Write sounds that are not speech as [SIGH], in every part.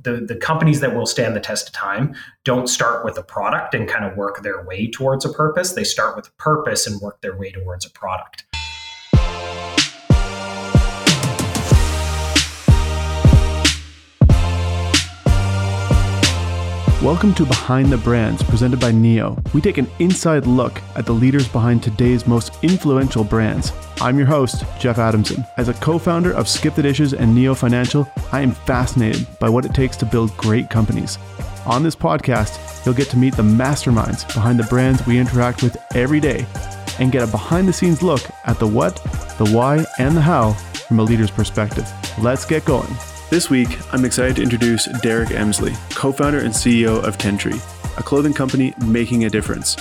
the, the companies that will stand the test of time don't start with a product and kind of work their way towards a purpose. They start with a purpose and work their way towards a product. Welcome to Behind the Brands, presented by NEO. We take an inside look at the leaders behind today's most influential brands. I'm your host, Jeff Adamson. As a co founder of Skip the Dishes and NEO Financial, I am fascinated by what it takes to build great companies. On this podcast, you'll get to meet the masterminds behind the brands we interact with every day and get a behind the scenes look at the what, the why, and the how from a leader's perspective. Let's get going. This week, I'm excited to introduce Derrick Emsley, co founder and CEO of Tentree, a clothing company making a difference.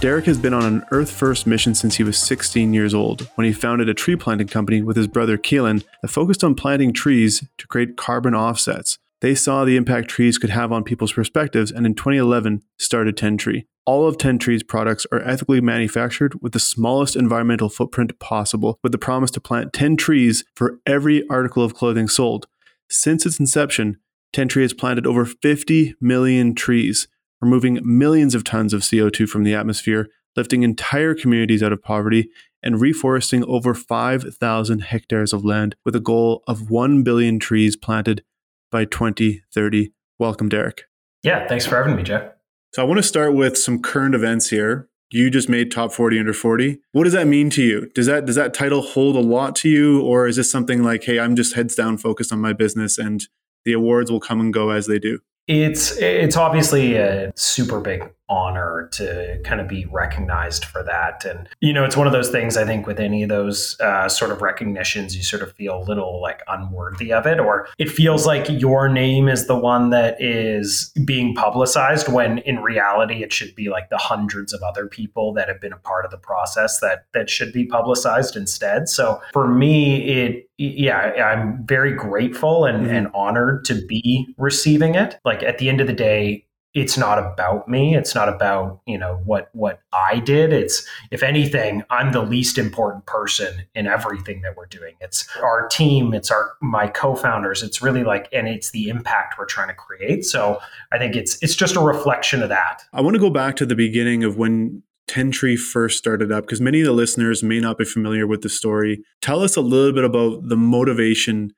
Derek has been on an Earth First mission since he was 16 years old when he founded a tree planting company with his brother Keelan that focused on planting trees to create carbon offsets. They saw the impact trees could have on people's perspectives and in 2011 started Tentree. All of Tentree's products are ethically manufactured with the smallest environmental footprint possible, with the promise to plant 10 trees for every article of clothing sold. Since its inception, Tentree has planted over 50 million trees, removing millions of tons of CO2 from the atmosphere, lifting entire communities out of poverty, and reforesting over 5,000 hectares of land with a goal of 1 billion trees planted by 2030. Welcome, Derrick. Yeah, thanks for having me, Jeff. So I want to start with some current events here. You just made top 40 under 40. What does that mean to you? Does that does that title hold a lot to you or is this something like, "Hey, I'm just heads down focused on my business and the awards will come and go as they do?" It's it's obviously a super big honor to kind of be recognized for that, and you know it's one of those things. I think with any of those uh, sort of recognitions, you sort of feel a little like unworthy of it, or it feels like your name is the one that is being publicized when in reality it should be like the hundreds of other people that have been a part of the process that that should be publicized instead. So for me, it yeah, I'm very grateful and, mm-hmm. and honored to be receiving it. Like at the end of the day, it's not about me. It's not about, you know, what what I did. It's if anything, I'm the least important person in everything that we're doing. It's our team, it's our my co-founders. It's really like and it's the impact we're trying to create. So I think it's it's just a reflection of that. I want to go back to the beginning of when Tentree first started up? Because many of the listeners may not be familiar with the story. Tell us a little bit about the motivation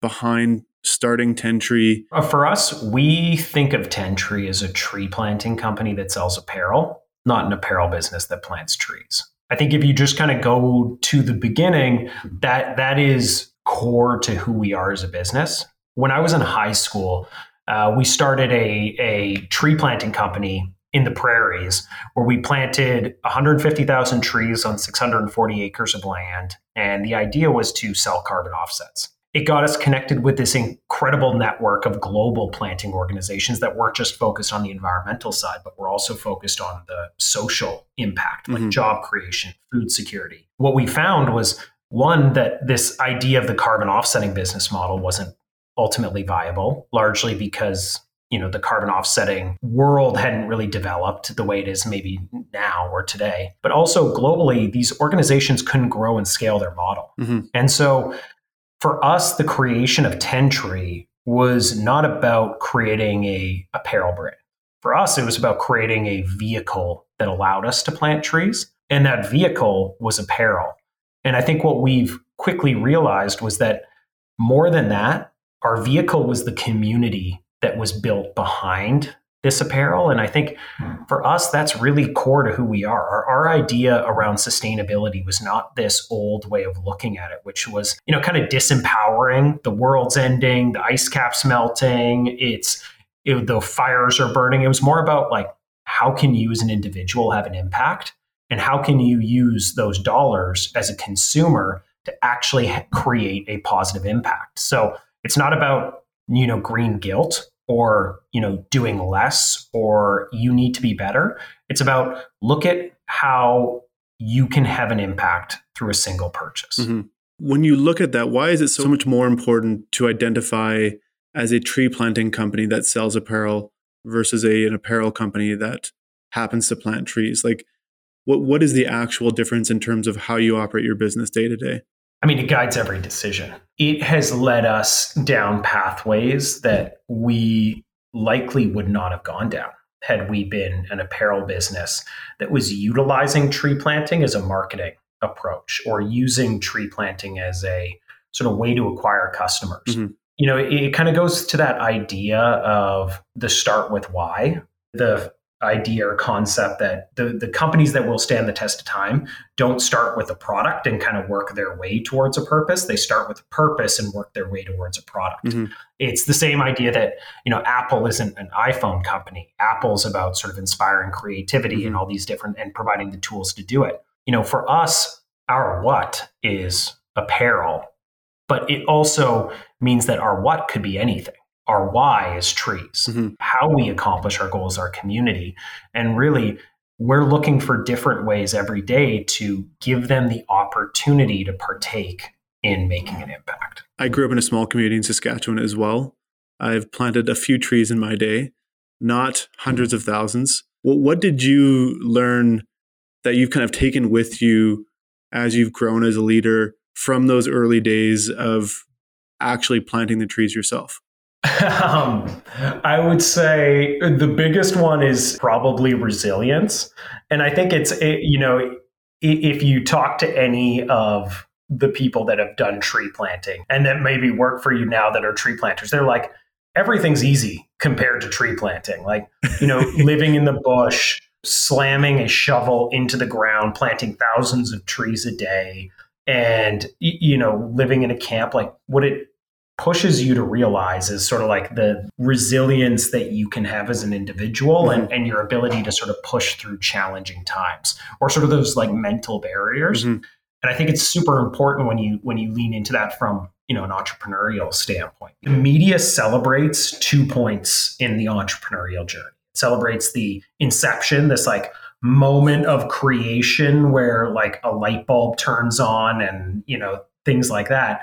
behind starting Tentree. Uh, for us, we think of Tentree as a tree planting company that sells apparel, not an apparel business that plants trees. I think if you just kind of go to the beginning, that that is core to who we are as a business. When I was in high school, uh, we started a, a tree planting company in the prairies where we planted 150,000 trees on 640 acres of land. And the idea was to sell carbon offsets. It got us connected with this incredible network of global planting organizations that weren't just focused on the environmental side, but were also focused on the social impact, like mm-hmm. job creation, food security. What we found was one, that this idea of the carbon offsetting business model wasn't ultimately viable, largely because you know the carbon offsetting world hadn't really developed the way it is maybe now or today but also globally these organizations couldn't grow and scale their model mm-hmm. and so for us the creation of tentree was not about creating a apparel brand. For us it was about creating a vehicle that allowed us to plant trees and that vehicle was apparel. And i think what we've quickly realized was that more than that our vehicle was the community that was built behind this apparel. And I think hmm. for us, that's really core to who we are. Our, our, idea around sustainability was not this old way of looking at it, which was, you know, kind of disempowering. The world's ending, the ice caps melting, it's it, the fires are burning. It was more about like, how can you as an individual have an impact? And how can you use those dollars as a consumer to actually create a positive impact? So it's not about you know green guilt or you know doing less or you need to be better. It's about look at how you can have an impact through a single purchase. Mm-hmm. when you look at that why is it so much more important to identify as a tree planting company that sells apparel versus a, an apparel company that happens to plant trees? Like what what is the actual difference in terms of how you operate your business day to day I mean, it guides every decision. it has led us down pathways that we likely would not have gone down had we been an apparel business that was utilizing tree planting as a marketing approach or using tree planting as a sort of way to acquire customers. Mm-hmm. You know, it, it kind of goes to that idea of the start with why. The idea or concept that the, the companies that will stand the test of time don't start with a product and kind of work their way towards a purpose. They start with a purpose and work their way towards a product. Mm-hmm. It's the same idea that, you know, Apple isn't an iPhone company. Apple's about sort of inspiring creativity mm-hmm. and all these different and providing the tools to do it. You know, for us, our what is apparel, but it also means that our what could be anything our why is trees, mm-hmm. how we accomplish our goals, our community. And really, we're looking for different ways every day to give them the opportunity to partake in making an impact. I grew up in a small community in Saskatchewan as well. I've planted a few trees in my day, not hundreds of thousands. Well, what did you learn that you've kind of taken with you as you've grown as a leader from those early days of actually planting the trees yourself? Um, I would say the biggest one is probably resilience. And I think it's, it, you know, if you talk to any of the people that have done tree planting and that maybe work for you now that are tree planters, they're like, everything's easy compared to tree planting. Like, you know, [LAUGHS] living in the bush, slamming a shovel into the ground, planting thousands of trees a day, and, you know, living in a camp, like, what it pushes you to realize is sort of like the resilience that you can have as an individual mm-hmm. and, and your ability to sort of push through challenging times or sort of those like mental barriers. Mm-hmm. And I think it's super important when you when you lean into that from you know an entrepreneurial standpoint. The media celebrates two points in the entrepreneurial journey. It celebrates the inception, this like moment of creation where like a light bulb turns on and you know things like that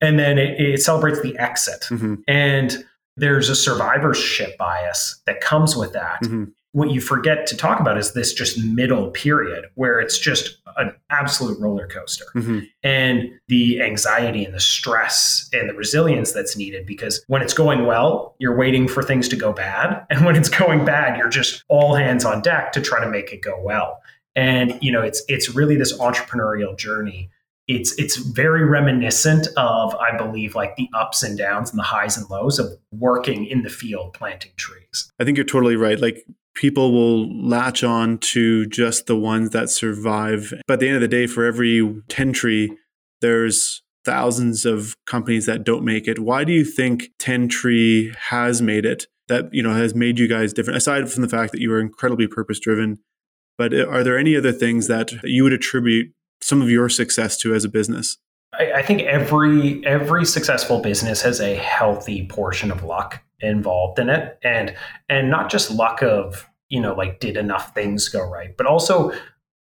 and then it, it celebrates the exit. Mm-hmm. And there's a survivorship bias that comes with that. Mm-hmm. What you forget to talk about is this just middle period where it's just an absolute roller coaster mm-hmm. and the anxiety and the stress and the resilience that's needed because when it's going well, you're waiting for things to go bad. [LAUGHS] And when it's going bad, you're just all hands on deck to try to make it go well. And, you know, it's, it's really this entrepreneurial journey it's it's very reminiscent of I believe like the ups and downs and the highs and lows of working in the field planting trees. I think you're totally right. Like people will latch on to just the ones that survive. But at the end of the day, for every Tentree, there's thousands of companies that don't make it. Why do you think Tentree has made it? That you know has made you guys different aside from the fact that you are incredibly purpose driven but uh, are there any other things that you would attribute some of your success to as a business? I, I think every every successful business has a healthy portion of luck involved in it, and and not just luck of you know like did enough things go right, but also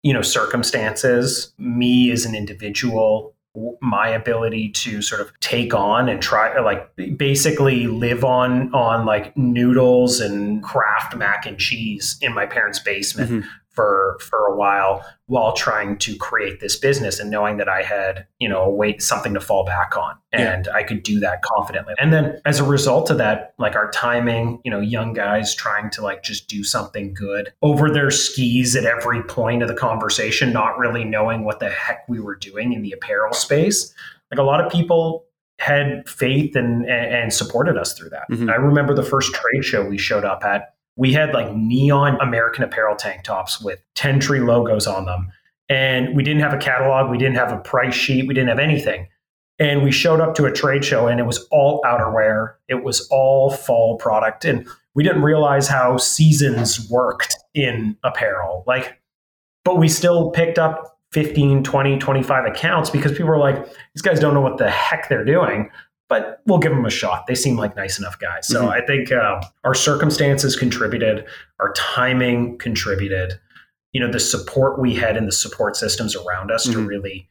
you know circumstances, me as an individual, my ability to sort of take on and try like basically live on on like noodles and Kraft mac and cheese in my parents basement. Mm-hmm for for a while while trying to create this business and knowing that I had you know a weight something to fall back on and yeah. I could do that confidently and then as a result of that like our timing you know young guys trying to like just do something good over their skis at every point of the conversation not really knowing what the heck we were doing in the apparel space like a lot of people had faith and and, supported us through that. Mm-hmm. I remember the first trade show we showed up at we had like neon American Apparel tank tops with Tentree logos on them. And we didn't have a catalog, we didn't have a price sheet, we didn't have anything. And we showed up to a trade show and it was all outerwear, it was all fall product. And we didn't realize how seasons worked in apparel. Like, but we still picked up 15, 20, 25 accounts because people were like, these guys don't know what the heck they're doing but we'll give them a shot. They seem like nice enough guys. So mm-hmm. I think uh, our circumstances contributed, our timing contributed, you know, the support we had in the support systems around us mm-hmm. to really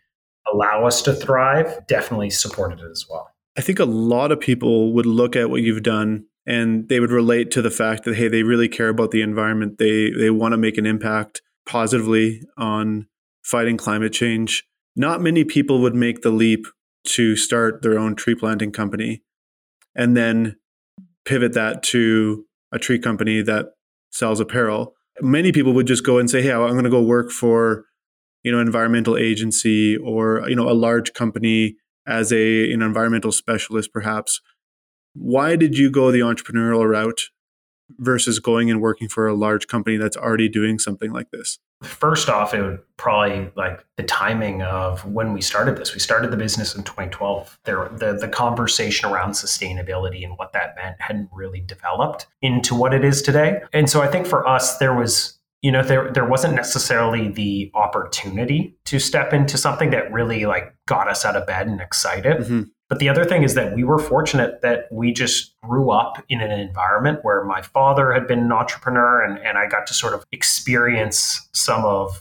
allow us to thrive definitely supported it as well. I think a lot of people would look at what you've done and they would relate to the fact that hey, they really care about the environment. They they want to make an impact positively on fighting climate change. Not many people would make the leap to start their own tree planting company and then pivot that to a tree company that sells apparel. Many people would just go and say, "Hey, I'm going to go work for, you know, environmental agency or you know a large company as a an environmental specialist, perhaps." Why did you go the entrepreneurial route versus going and working for a large company that's already doing something like this? First off, it would probably like the timing of when we started this. We started the business in 2012. There, the the conversation around sustainability and what that meant hadn't really developed into what it is today. And so I think for us, there was you know there there wasn't necessarily the opportunity to step into something that really like got us out of bed and excited. Mm-hmm. But the other thing is that we were fortunate that we just grew up in an environment where my father had been an entrepreneur and, and I got to sort of experience some of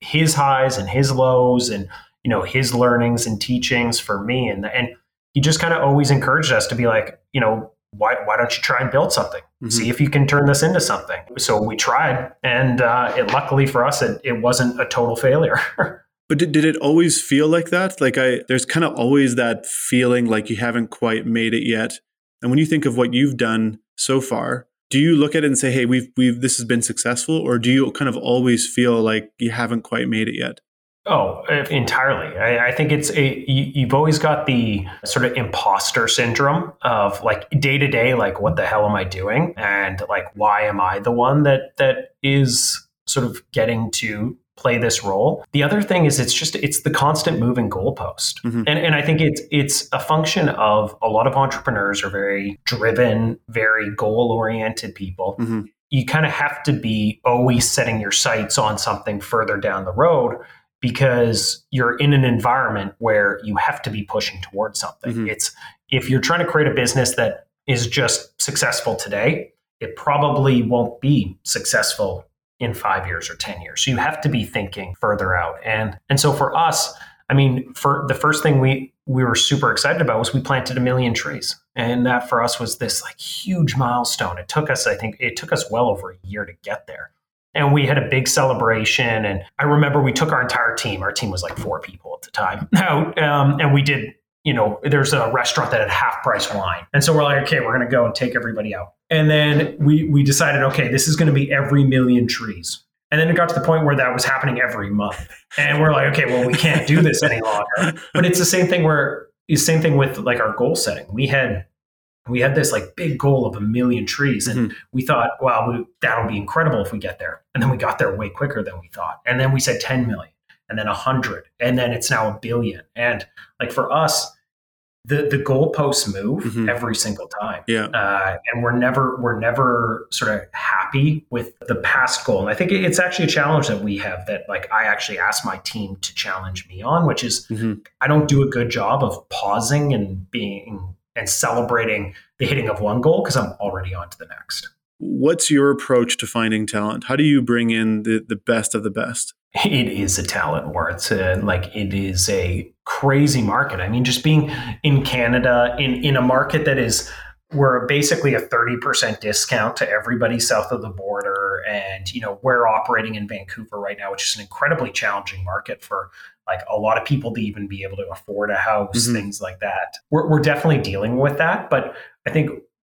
his highs and his lows and you know his learnings and teachings for me. And and he just kind of always encouraged us to be like you know why why don't you try and build something? Mm-hmm. see if you can turn this into something. So we tried and uh, it luckily for us it, it wasn't a total failure [LAUGHS] But did, did it always feel like that? Like I there's kind of always that feeling like you haven't quite made it yet. And when you think of what you've done so far, do you look at it and say, "Hey, we've we've this has been successful," or do you kind of always feel like you haven't quite made it yet? Oh, entirely. I, I, think it's a you, have always got the sort of imposter syndrome of like day to day, like what the hell am I doing, and like why am I the one that that is sort of getting to play this role. The other thing is it's just it's the constant moving goalpost. Mm-hmm. And and I think it's it's a function of a lot of entrepreneurs are very driven, very goal-oriented people. Mm-hmm. You kind of have to be always setting your sights on something further down the road because you're in an environment where you have to be pushing towards something. Mm-hmm. It's if you're trying to create a business that is just successful today, it probably won't be successful in five years or 10 years. So you have to be thinking further out. And, and so for us, I mean, for the first thing we, we were super excited about was we planted a million trees. And that for us was this like huge milestone. It took us, I think it took us well over a year to get there. And we had a big celebration. And I remember we took our entire team, our team was like four people at the time [LAUGHS] out. Um, and we did you know, there's a restaurant that had half price wine. And so we're like, okay, we're going to go and take everybody out. And then we, we decided, okay, this is going to be every million trees. And then it got to the point where that was happening every month. And we're like, okay, well, we can't do this any longer. But it's the same thing where the same thing with like our goal setting. We had we had this like big goal of a million trees and mm-hmm. we thought wow we, that'll be incredible if we get there and then we got there way quicker than we thought and then we said 10 million and then 100 and then it's now a billion and like for us the the goalposts move mm-hmm. every single time. Yeah. Uh, and we're never we're never sort of happy with the past goal. And i think it's actually a challenge that we have that like i actually asked my team to challenge me on which is mm-hmm. i don't do a good job of pausing and being and celebrating the hitting of one goal because i'm already on to the next. What's your approach to finding talent? How do you bring in the, the best of the best it is a talent war. It's a, like it is a crazy market. I mean, just being in Canada in in a market that is we're basically a 30% discount to everybody south of the border and you know we're operating in Vancouver right now which is an incredibly challenging market for like a lot of people to even be able to afford a house mm-hmm. things like that we're, we're definitely dealing with that but I think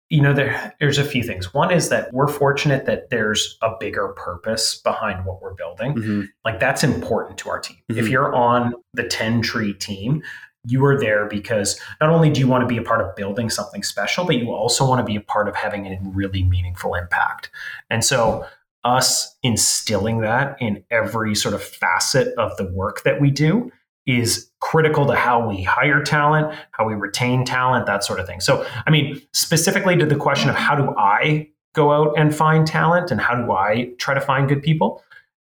you know there there's a few things one is that we're fortunate that there's a bigger purpose behind what we're building mm-hmm. like that's important to our team mm-hmm. if you're on the Tentree team you are there because not only do you want to be a part of building something special but you also want to be a part of having a really meaningful impact and so us instilling that in every sort of facet of the work that we do is critical to how we hire talent, how we retain talent, that sort of thing. So, I mean, specifically to the question of how do I go out and find talent and how do I try to find good people?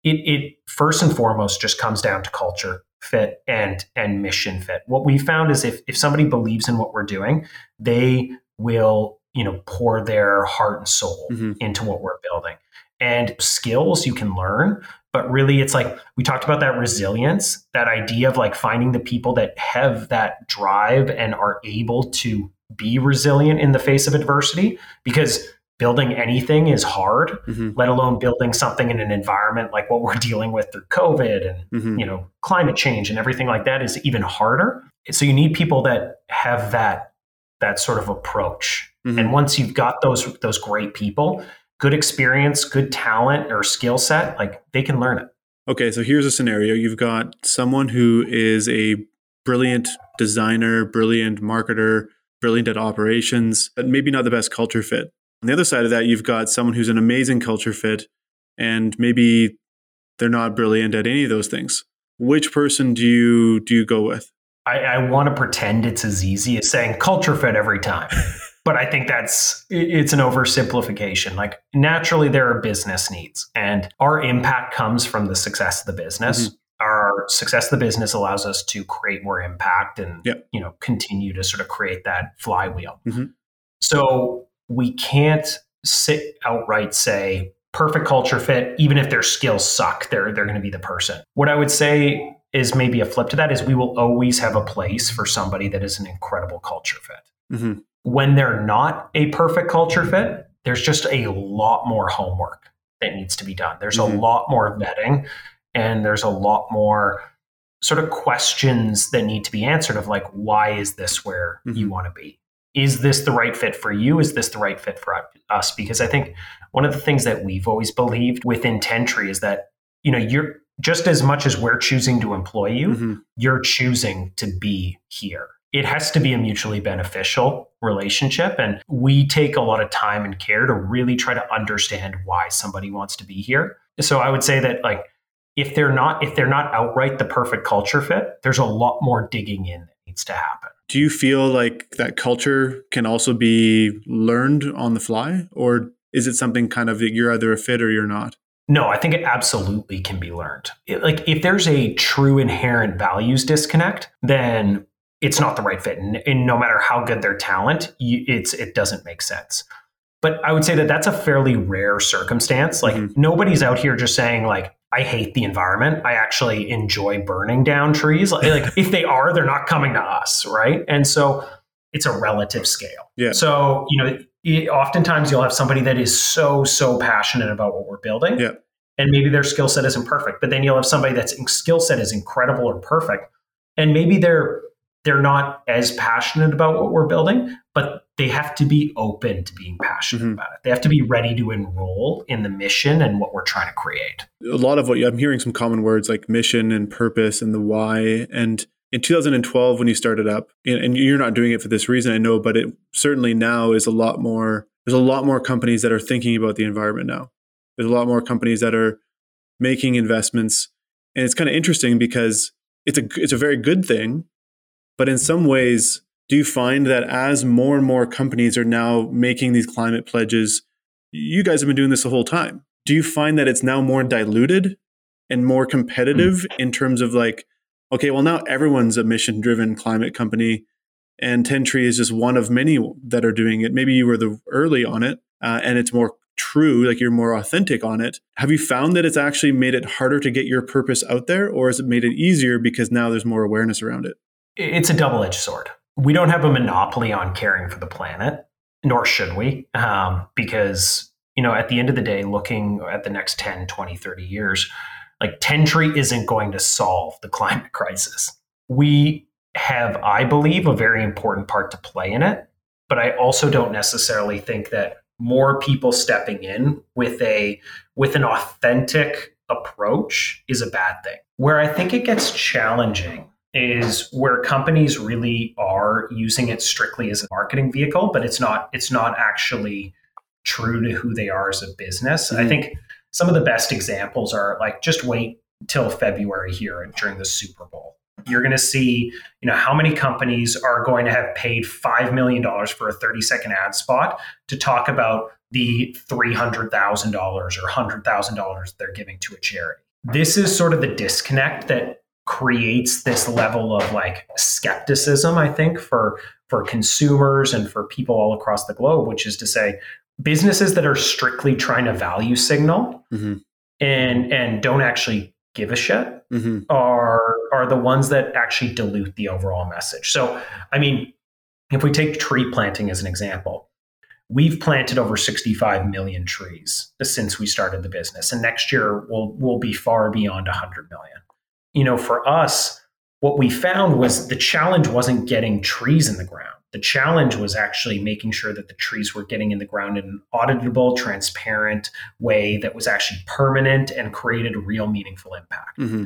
It, it first and foremost just comes down to culture fit and and mission fit. What we found is if if somebody believes in what we're doing, they will you know pour their heart and soul mm-hmm. into what we're building. And skills you can learn, but really it's like we talked about that resilience that idea of like finding the people that have that drive and are able to be resilient in the face of adversity because building anything is hard, mm-hmm. let alone building something in an environment like what we're dealing with through COVID and mm-hmm. you know climate change and everything like that is even harder. So you need people that have that that sort of approach. Mm-hmm. And once you've got those those great people, good experience, good talent or skill set, like they can learn it. Okay, so here's a scenario. You've got someone who is a brilliant designer, brilliant marketer, brilliant at operations, but maybe not the best culture fit. On the other side of that, you've got someone who's an amazing culture fit and maybe they're not brilliant at any of those things. Which person do you do you go with? I, I want to pretend it's as easy as saying culture fit every time. [LAUGHS] but I think that's it's an oversimplification. Like naturally there are business needs and our impact comes from the success of the business. Mm-hmm. Our success of the business allows us to create more impact and yep. you know continue to sort of create that flywheel. Mm-hmm. So we can't sit outright say perfect culture fit even if their skills suck they're they're going to be the person. What I would say is maybe a flip to that is we will always have a place for somebody that is an incredible culture fit. Mm-hmm. When they're not a perfect culture fit, there's just a lot more homework that needs to be done. There's mm-hmm. a lot more vetting and there's a lot more sort of questions that need to be answered of like why is this where mm-hmm. you want to be is this the right fit for you is this the right fit for us because i think one of the things that we've always believed within Tentree is that you know you're just as much as we're choosing to employ you, mm-hmm. you're choosing to be here. It has to be a mutually beneficial relationship. And we take a lot of time and care to really try to understand why somebody wants to be here. So I would say that like if they're not if they're not outright the perfect culture fit, there's a lot more digging in that needs to happen. Do you feel like that culture can also be learned on the fly? Or is it something kind of that you're either a fit or you're not? No, I think it absolutely can be learned. It, like if there's a true inherent values disconnect, then it's not the right fit, and, and no matter how good their talent, you, it's it doesn't make sense. But I would say that that's a fairly rare circumstance. Like mm-hmm. nobody's out here just saying like I hate the environment. I actually enjoy burning down trees. Like, like if they are, they're not coming to us, right? And so it's a relative scale. Yeah. So you know oftentimes you'll have somebody that is so so passionate about what we're building yeah. and maybe their skill set isn't perfect but then you'll have somebody that's skill set is incredible or perfect and maybe they're they're not as passionate about what we're building but they have to be open to being passionate mm-hmm. about it. They have to be ready to enroll in the mission and what we're trying to create. A lot of what i'm hearing some common words like mission and purpose and the why. And in 2012 when you started up and you're not doing it for this reason i know but it certainly now is a lot more there's a lot more companies that are thinking about the environment now. There's a lot more companies that are making investments. And it's kind of interesting because it's a it's a very good thing but in some ways do you find that as more and more companies are now making these climate pledges you guys have been doing this the whole time do you find that it's now more diluted and more competitive mm. in terms of like okay, well, now everyone's a mission driven climate company. And Tentree is just one of many that are doing it. Maybe you were the early on it uh, and it's more true, like you're more authentic on it. Have you found that it's actually made it harder to get your purpose out there, or has it made it easier because now there's more awareness around it? It's a double edged sword. We don't have a monopoly on caring for the planet, nor should we, um, because, you know, at the end of the day, looking at the next 10, 20, 30 years, like Tentree isn't going to solve the [LAUGHS] climate crisis. We have, I believe, a very important part to play in it. But I also don't necessarily think that more people stepping in with a with an authentic approach is a bad thing. Where I think it gets challenging is where companies really are using it strictly as a marketing vehicle, but it's not it's not actually true to who they are as a business. Mm-hmm. I think some of the best examples are like just wait till February here during the Super Bowl. You're going to see, you know, how many companies are going to have paid $5 million for a 30 second ad spot to talk about the $300,000 or $100,000 they're giving to a charity. This is sort of the disconnect that creates this level of like skepticism, I think, for for consumers and for people all across the globe, which is to say, businesses that are strictly trying to value signal mm-hmm. and and don't actually give a shit mm-hmm. are are the ones that actually dilute the overall message. So, I mean, if we take tree planting as an example, we've planted over 65 million trees since we started the business. And next year we'll, we'll be far beyond 100 million. You know, for us, what we found was the challenge wasn't getting trees in the ground. The challenge was actually making sure that the trees were getting in the ground in an auditable, transparent way that was actually permanent and created a real meaningful impact. Mm-hmm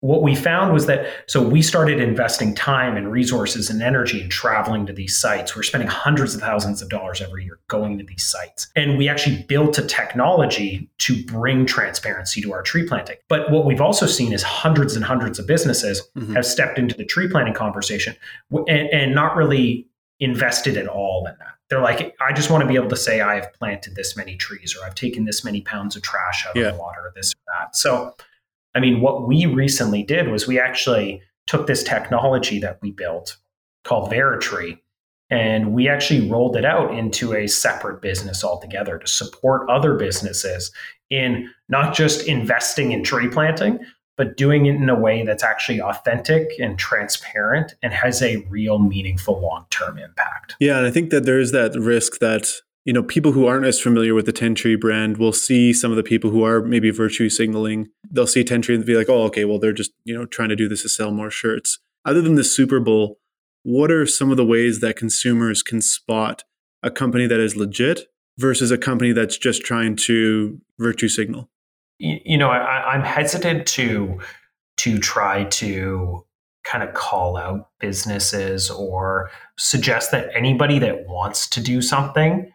what we found was that so we started investing time and resources and energy and traveling to these sites we're spending hundreds of thousands of dollars every year going to these sites and we actually built a technology to bring transparency to our tree planting but what we've also seen is hundreds and hundreds of businesses mm-hmm. have stepped into the tree planting conversation and, and not really invested at all in that they're like, I just want to be able to say I've planted this many trees or I've taken this many pounds of trash out yeah. of the water, or this or that. So I mean, what we recently did was we actually took this technology that we built called Veritree and we actually rolled it out into a separate business altogether to support other businesses in not just investing in tree planting, but doing it in a way that's actually authentic and transparent and has a real meaningful long term impact. Yeah. And I think that there's that risk that you know, people who aren't as familiar with the Tentree brand will see some of the people who are maybe virtue signaling. They'll see Tentree and be like, "Oh, okay, well, they're just you know trying to do this to sell more shirts." Other than the Super Bowl, what are some of the ways that consumers can spot a company that is legit versus a company that's just trying to virtue signal? You know, I, I'm hesitant to to try to kind of call out businesses or suggest that anybody that wants to do something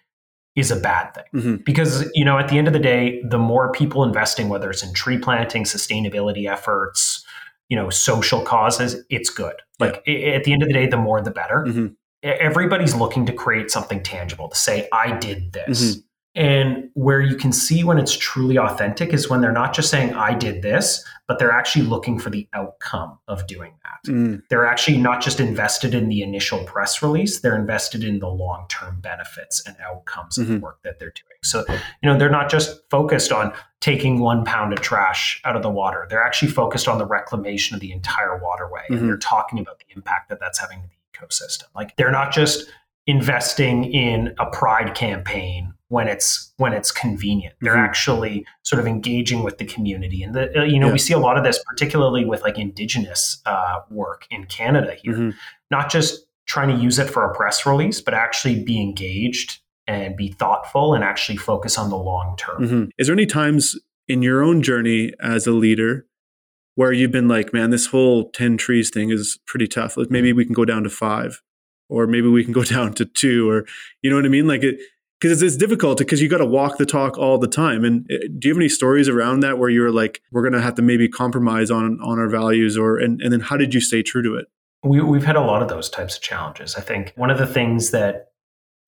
is a bad thing mm-hmm. because you know at the end of the day the more people investing whether it's in tree planting sustainability efforts you know social causes it's good like yeah. at the end of the day the more the better mm-hmm. everybody's looking to create something tangible to say i did this mm-hmm. And where you can see when it's truly authentic is when they're not just saying, I did this, but they're actually looking for the outcome of doing that. Mm. They're actually not just invested in the initial press release, they're invested in the long term benefits and outcomes mm-hmm. of the mm-hmm. work that they're doing. So, you know, they're not just focused on taking one pound of trash out of the water, they're actually focused on the reclamation of the entire waterway. Mm-hmm. And they're talking about the impact that that's having to the ecosystem. Like they're not just investing in a pride campaign when it's when it's convenient. They're mm-hmm. actually sort of engaging with the community, and the, uh, you know yeah. we see a lot of this, particularly with like indigenous uh, work in Canada here. Mm-hmm. Not just trying to use it for a press release, but actually be engaged and be thoughtful and actually focus on the long term. Mm-hmm. Is there any times in your own journey as a leader where you've been like, man, this whole ten trees thing is pretty tough. Like Maybe we can go down to five or maybe we can go [LAUGHS] down to two or you know what i mean like it because it's, it's difficult because you got to walk the talk all the time. And uh, do you have any stories around that where you're like, we're going to have to maybe compromise on on our values, or and and then how did you stay true to it? We, we've had a lot of those types of challenges. I think one of the things that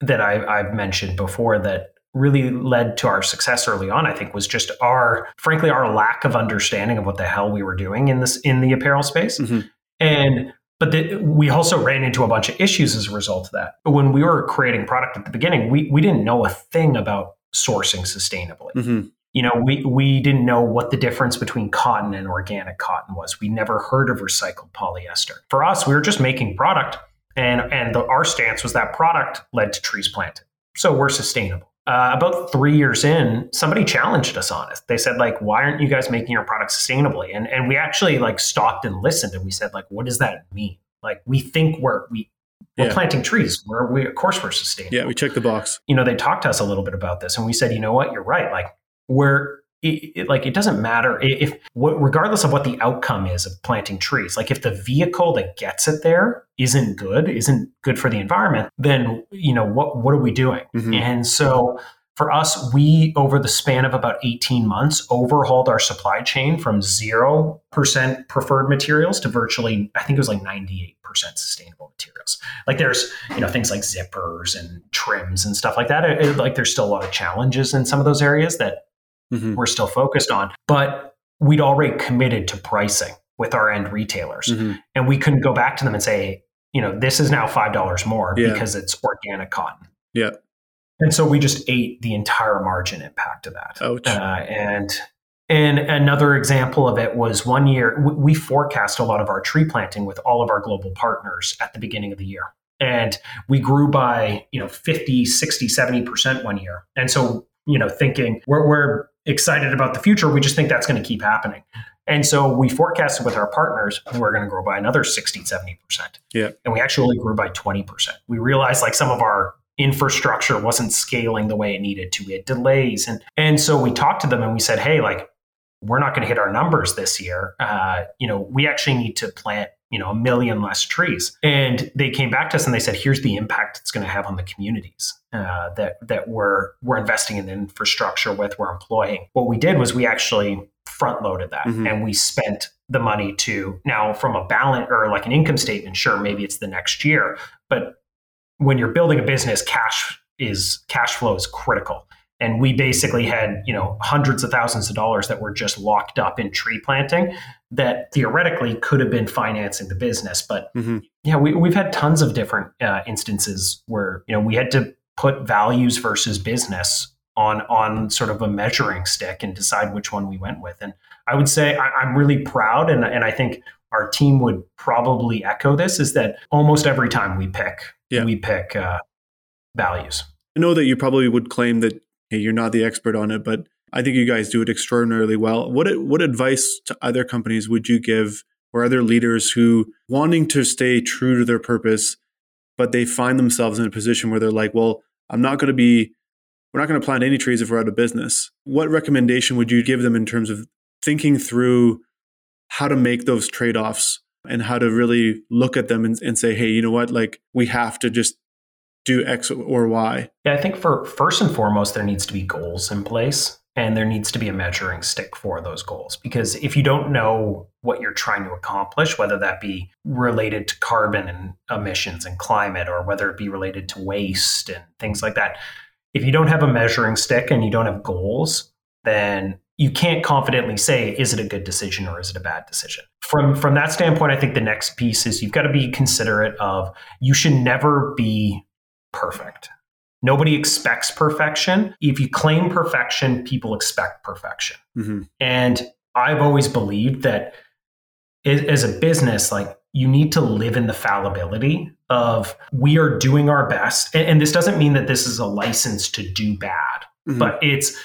that I, I've mentioned before that really led to our success early on i think was just our frankly our lack of understanding of what the hell we were doing in this in the apparel space mm-hmm. and but the, we also ran into a bunch of issues as a result of that. When we were creating product at the beginning, we, we didn't know a thing about sourcing sustainably. Mm-hmm. You know, we, we didn't know what the difference between cotton and organic cotton was. We never heard of recycled polyester. For us, we were just making product, and, and the, our stance was that product led to trees planted. So we're sustainable uh, about three years in, somebody challenged us on it. They said, like, why aren't you guys making your product sustainably? And and we actually like stopped and listened, and we said, like, what does that mean? Like, we think we're we we're yeah. planting trees. We're we of course we're sustainable. Yeah, we checked the box. You know, they talked to us a little bit about this, and we said, you know what, you're right. Like, we're it, it, like it doesn't matter if, what, regardless of what the outcome is of planting trees like if the vehicle that gets it there isn't good isn't good for the environment then you know what what are we doing? Mm-hmm. and so for us we over the span of about 18 months overhauled our supply chain from 0% preferred materials to virtually i think it was like 98% sustainable materials. Like there's you know things like zippers and trims and stuff like that. It, like there's still a lot of challenges in some of those areas that mm-hmm. we're still focused on. But we'd already committed to pricing with our end retailers. Mm-hmm. And we couldn't go back to them and say, you know, this is now $5 more yeah. because it's organic cotton. Yeah. And so we just ate the entire margin impact of that. Ouch. Uh, and and another example of it was one year we forecast a lot of our tree planting with all of our global partners at the beginning of the year. and we grew by you know 50 60 70% one year and so you know thinking we're, we're excited about the future. We just think that's going to keep happening. And so we forecasted with our partners we're going to grow by another 60 70% yeah. And we actually grew by 20% we realized like some of our infrastructure wasn't scaling the way it needed to. We had delays. And and so we talked to them and we said hey like we're not going to hit our numbers this year. Uh, you know we actually need to plant you know a million less trees. And they came back to us and they said here's the impact it's going to have on the communities uh, that that we're we're investing in infrastructure with we're employing. What we did was we actually front loaded that mm-hmm. and we spent the money to now from a balance or like an income statement sure maybe it's the next year but when you're building a business cash is cash flow is critical and we basically had you know hundreds of thousands of dollars that were just locked up in tree planting that theoretically could have been financing the business but mm-hmm. yeah we, we've had tons of different uh, instances where you know we had to put values versus business on on sort of a measuring stick and decide which one we went with and i would say I, am really proud and, and i think our team would probably echo this is that almost every time we pick yeah. we pick uh, values I know that you probably would claim that hey, you're not the expert on it, but I think you guys do it extraordinarily well. What what advice to other companies would you give or other leaders who wanting to stay true to their purpose, but they find themselves in a position where they're like, well, I'm not going to be we're not going to plant any trees if we're out of business. What recommendation would you give them in terms of thinking through how to make those trade-offs and how to really look at them and, and say, hey, you know what, like we have to just do X or Y? Yeah, I think for first and foremost, there needs to be goals in place and there needs to be a measuring stick for those goals. Because if you don't know what you're trying to accomplish, whether that be related to carbon and emissions and climate, or whether it be related to waste and things like that, if you don't have a measuring stick and you don't have goals, then you can't confidently say is it a good decision or is it a bad decision from from that standpoint i think the next piece is you've got to be considerate of you should never be perfect. Nobody expects perfection. If you claim perfection, people expect perfection. Mm-hmm. And I've always believed that as a business, like you need to live in the fallibility of we are doing our best. And, this doesn't mean that this is a license to do bad, mm-hmm. but it's,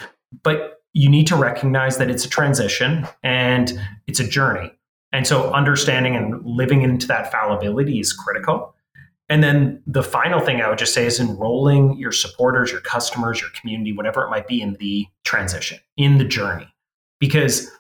but you need to recognize that it's a transition and it's a journey. And so understanding and living into that fallibility is critical. And then the final thing I would just say is enrolling your supporters, your customers, your community, whatever it might be in the transition, in the journey. Because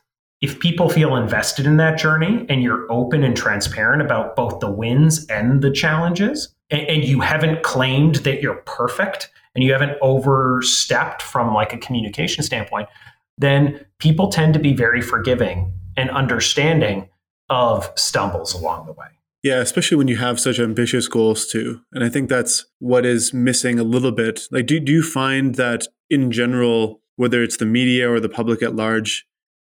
if people feel invested in that journey and you're open and transparent about both the wins and the challenges, and, and you haven't claimed that you're perfect and you haven't overstepped from like a communication standpoint, then people tend to be very forgiving and understanding of stumbles along the way. Yeah, especially when you have such ambitious goals too. And I think that's what is missing a little bit. Like, do, do you find that in general, whether it's the media or the public at large,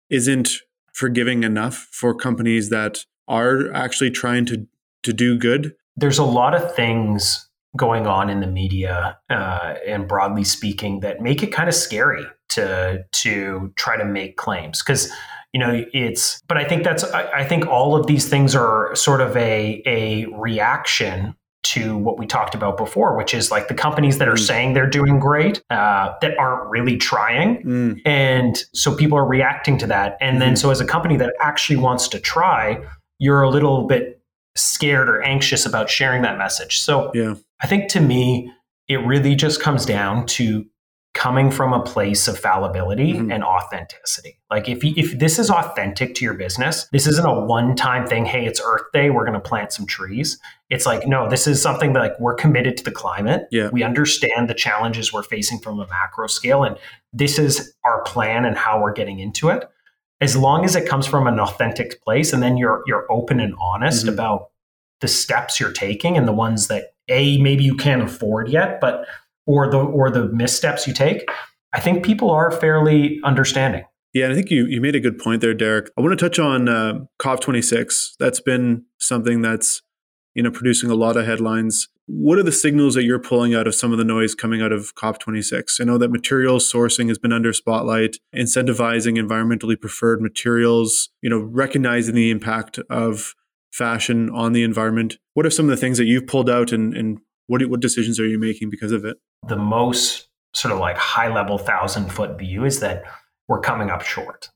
isn't forgiving enough for companies that are actually trying to, to do good? There's a lot of things going on in the media uh, and broadly speaking that make it kind of scary to to try to make claims because you know it's but i think that's I, I, think all of these things are sort of a a reaction to what we talked about before which is like the companies that are mm. saying they're doing great uh, that aren't really trying mm. and so people are reacting to that and mm-hmm. then so as a company that actually wants to try you're a little bit scared or anxious about sharing that message so yeah i think to me it really just comes down to coming from a place of fallibility mm-hmm. and authenticity. Like if you, if this is authentic to your business, this isn't a one-time thing, hey, it's Earth Day, we're going to plant some trees. It's like no, this is something that like we're committed to the climate. Yeah. We understand the challenges we're facing from a macro scale and this is our plan and how we're getting into it. As long as it comes from an authentic place and then you're you're open and honest mm-hmm. about the steps you're taking and the ones that a maybe you can't afford yet, but or the or the missteps you take, I think people are fairly understanding. Yeah, I think you, you made a good point there, Derrick. I want to touch on uh, COP26. That's been something that's you know producing a lot of headlines. What are the signals that you're pulling out of some of the noise coming out of COP26? I know that materials sourcing has been under spotlight, incentivizing environmentally preferred materials, you know, recognizing the impact of fashion on the environment. What are some of the things that you've pulled out and, and what, what decisions are you making because of it? The most sort of like high level thousand foot view is that we're coming up short.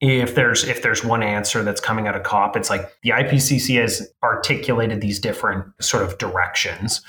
If there's if there's one answer that's coming out of COP, it's like the IPCC has articulated these different sort of directions.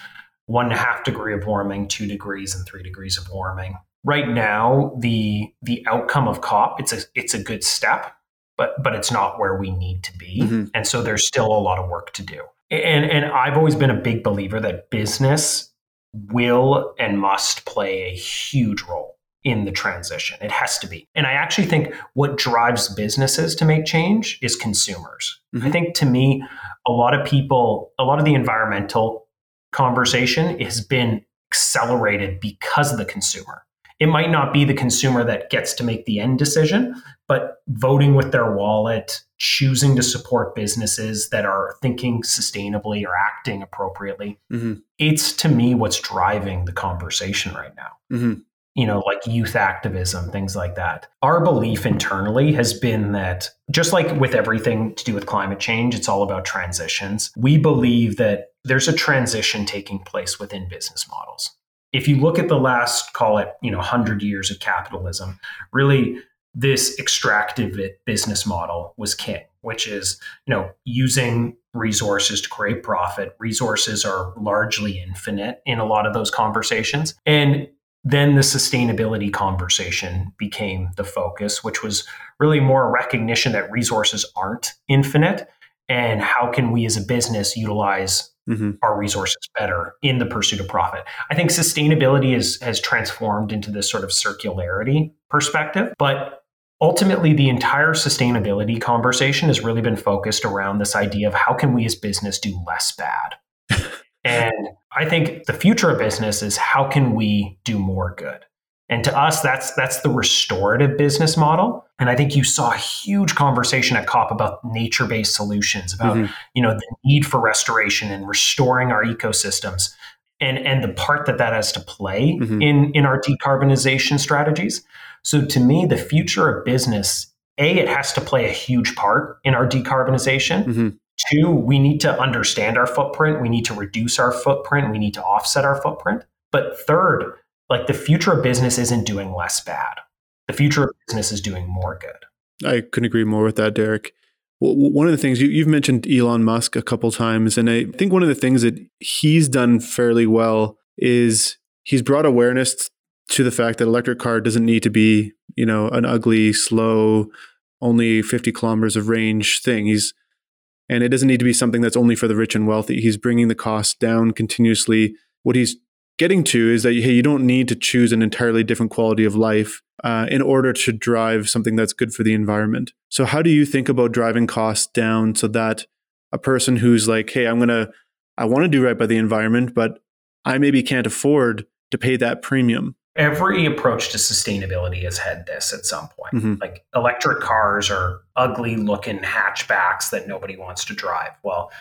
One and a half degree of warming, two degrees, and three degrees of warming. Right now, the the outcome of COP, it's a it's a good step, but but it's not where we need to be. Mm-hmm. And so there's still a lot of work to do. And and I've always been a big believer that business will and must play a huge role in the transition. It has to be. And I actually think what drives businesses to make change is consumers. Mm-hmm. I think to me, a lot of people, a lot of the environmental conversation has been accelerated because of the consumer. It might not be the consumer that gets to make the end decision, but voting with their wallet, choosing to support businesses that are thinking sustainably or acting appropriately, mm-hmm. it's to me what's driving the conversation right now. Mm-hmm. You know, like youth activism, things like that. Our belief internally has been that just like with everything to do with climate change, it's all about transitions. We believe that there's a transition taking place within business models if you look at the last call it you know 100 years of capitalism really this extractive business model was king which is you know using resources to create profit. Resources are largely infinite in a lot of those conversations. And then the sustainability conversation became the focus which was really more a recognition that resources aren't infinite and how can we as a business utilize mm-hmm. our resources better in the pursuit of profit. I think sustainability is, has transformed into this sort of circularity perspective, but ultimately the entire sustainability conversation has really been focused around this idea of how can we as business do less bad. [LAUGHS] and I think the future of business is how can we do more good? And to us, that's that's the restorative business model. And I think you saw a huge conversation at COP about nature-based solutions, about mm-hmm. you know the need for restoration and restoring our ecosystems, and and the part that that has to play mm-hmm. in in our decarbonization strategies. So to me, the future of business, a, it has to play a huge part in our decarbonization. Mm-hmm. Two, we need to understand our footprint. We need to reduce our footprint. We need to offset our footprint. But third, like the future of business isn't doing less bad. The future of business is doing more good. I couldn't agree more with that, Derrick. one of the things you, have mentioned Elon Musk a couple times, and I think one of the things that he's done fairly well is he's brought awareness to the fact that electric car doesn't need to be, you know, an ugly, slow, only 50 kilometers of range thing. He's and it doesn't need to be something that's only for the rich and wealthy. He's bringing the cost down continuously. What he's getting to is that hey, you don't need to choose an entirely different quality of life uh, in order to drive something that's good for the environment. So, how do you think about driving costs down so that a person who's like, hey, I'm gonna, I want to do right by the environment, but I maybe can't afford to pay that premium. Every approach to sustainability has had this at some point. Mm-hmm. Like electric cars are ugly looking hatchbacks that nobody wants to drive. Well,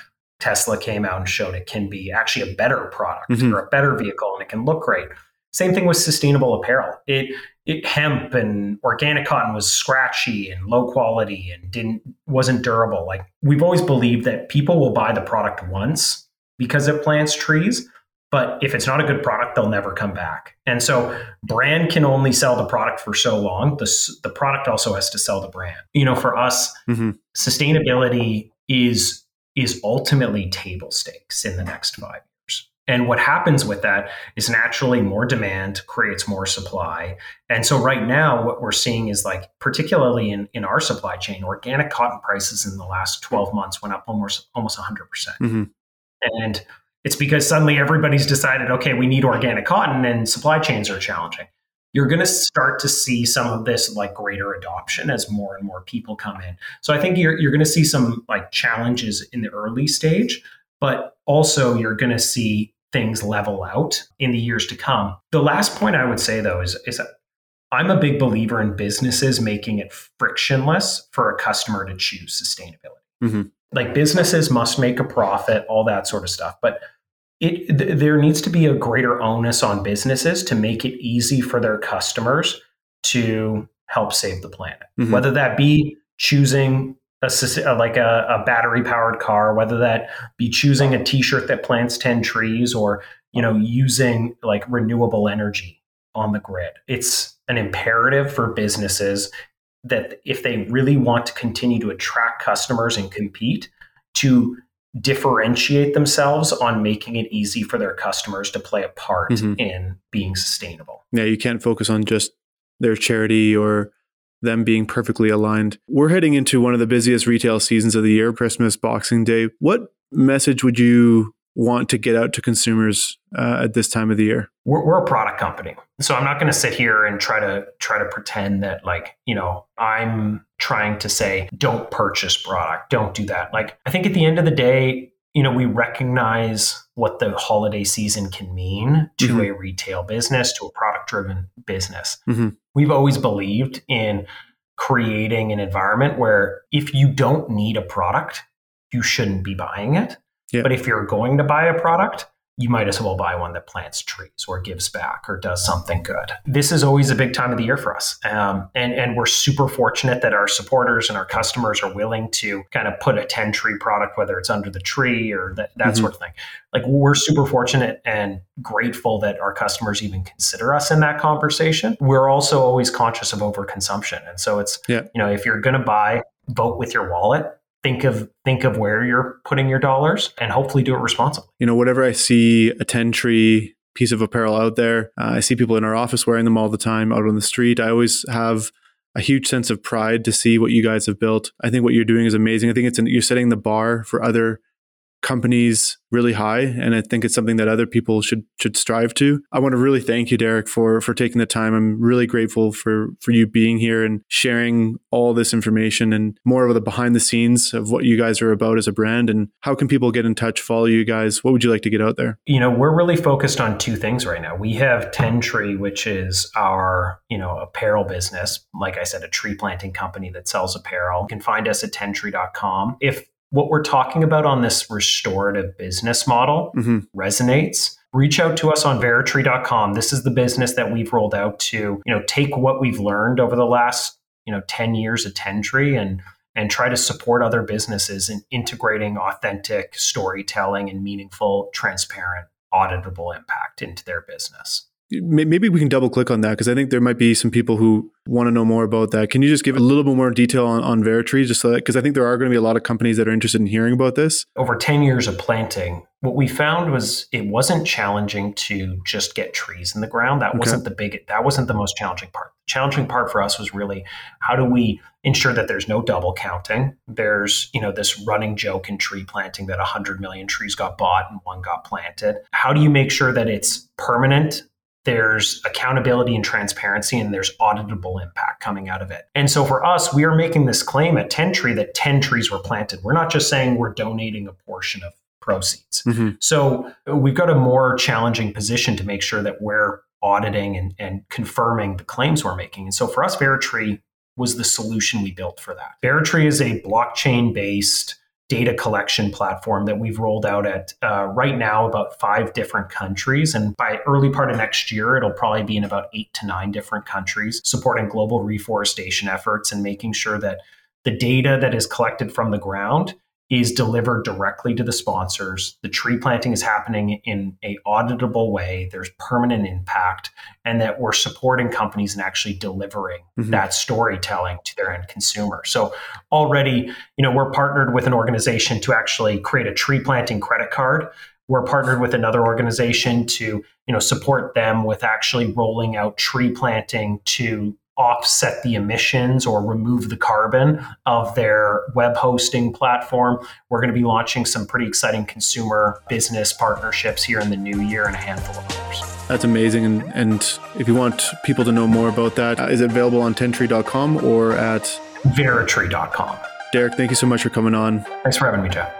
Tesla came out and showed it can be actually a better product mm-hmm. or a better vehicle and it can look great. Same thing with sustainable apparel. It, it hemp and organic cotton was scratchy and low quality and didn't wasn't durable. Like we've always believed that people will buy the product once because it plants trees, but if it's not a good product, they'll never come back. And so brand can only sell the product for so long. The, the product also has to sell the brand. You know, for us, mm-hmm. sustainability is is ultimately table stakes in the next five years. And what happens with that is naturally more demand creates more supply. And so right now, what we're seeing is like, particularly in, in our supply chain, organic cotton prices in the last 12 months went up almost almost 100%. percent mm hmm And it's because suddenly everybody's decided, okay, we need organic cotton and supply chains are challenging you're going to start to see some of this like greater adoption as more and more people come in. So I think you're you're going to see some like challenges in the early stage, but also you're going to see things level out in the years to come. The last point I would say though is is that I'm a big believer in businesses making it frictionless for a customer to choose sustainability. Mm-hmm. Like businesses must make a profit, all that sort of stuff, but it th- there needs to be a greater onus on businesses to make it easy for their customers to help save the planet, mm-hmm. whether that be choosing a, like a, a battery powered car, whether that be choosing a t-shirt that plants 10 trees or, you know, using like renewable energy on the grid. It's an imperative for businesses that if they really want to continue to attract customers and compete to differentiate themselves on making it easy for their customers to play a part mm-hmm. in being sustainable. Yeah, you can't focus on just their charity or them being perfectly aligned. We're heading into one of the busiest retail seasons of the year, Christmas, Boxing Day. What message would you want to get out to consumers uh, at this time of the year? We're, we're a product company, so I'm not going to sit here and try to try to pretend that like you know I'm trying to say don't purchase product, don't do that. Like I think at the end of the day, you know, we recognize what the holiday season can mean to mm-hmm. a retail business, to a product driven business. Mm-hmm. We've always believed in creating an environment where if you don't need a product, you shouldn't be buying it. Yeah. But if you're going to buy a product, you might as well buy one that plants trees or gives back or does something good. This is always a big time of the year for us. Um, and, and we're super fortunate that our supporters and our customers are willing to kind of put a Tentree product, whether it's under the tree or that, that mm-hmm. sort of thing. Like we're super fortunate and grateful that our customers even consider us in that conversation. We're also always conscious of overconsumption. And so it's, yeah. you know, if you're going to buy, vote with your wallet think of think of where you're putting your dollars and hopefully do it responsibly. You know, whatever I see a Tentree piece of apparel out there, uh, I see people in our office wearing them all the time out on the street. I always have a huge sense of pride to see what you guys have built. I think what you're doing is amazing. I think it's an, you're setting the bar for other companies really high and i think it's something that other people should should strive to. I want to really thank you Derrick for for taking the time. I'm really grateful for for you being here and sharing all this information and more of the behind the scenes of what you guys are about as a brand and how can people get in touch follow you guys? What would you like to get out there? You know we're really focused on two things right now. We have Tentree which is our you know apparel business like i said a tree planting company that sells apparel. You can find us at tentree.com if what we're talking about on this restorative business model mm-hmm. resonates, reach out to us on veritree.com. This is the business that we've rolled out to, you know, take what we've learned over the last, you know, 10 years at Tentree and and try to support other businesses in integrating authentic storytelling and meaningful, transparent, auditable impact into their business maybe we can double click on that because I think there might be some people who want to know more about that. Can you just give a little bit more detail on, on Veritree, just so because I think there are going to be a lot of companies that are interested in hearing about this. Over ten years of planting, what we found was it wasn't challenging to just get trees in the ground. That okay. wasn't the big. That wasn't the most challenging part. The challenging part for us was really how do we ensure that there's no double counting. There's you know this running joke in tree planting that 100 million trees got bought and one got planted. How do you make sure that it's permanent there's accountability and transparency and there's auditable impact coming out of it. And so for us, we are making this claim at Tentree that 10 trees were planted. We're not just saying we're donating a portion of proceeds. Mm-hmm. So we've got a more challenging position to make sure that we're auditing and, and confirming the claims we're making. And so for us, Veritree was the solution we built for that. Veritree is a blockchain based data collection platform that we've rolled out at uh, right now about five different countries. And by early part of next year, it'll probably be in about eight to nine different countries, supporting global reforestation efforts and making sure that the data that is collected from the ground is delivered directly to the sponsors. The tree planting is happening in a auditable way. There's permanent impact, and that we're supporting companies and actually delivering mm-hmm. that storytelling to their end consumer. So already, you know, we're partnered with an organization to actually create a tree planting credit card. We're partnered with another organization to, you know, support them with actually rolling out tree planting to offset the emissions or remove the carbon of their web hosting platform. We're going to be launching some pretty exciting consumer business partnerships here in the new year and a handful of others. That's amazing. And, and if you want people to know more about that, uh, it available on tentree.com or at veritree.com? Derrick, thank you so much for coming on. Thanks for having me, Jeff.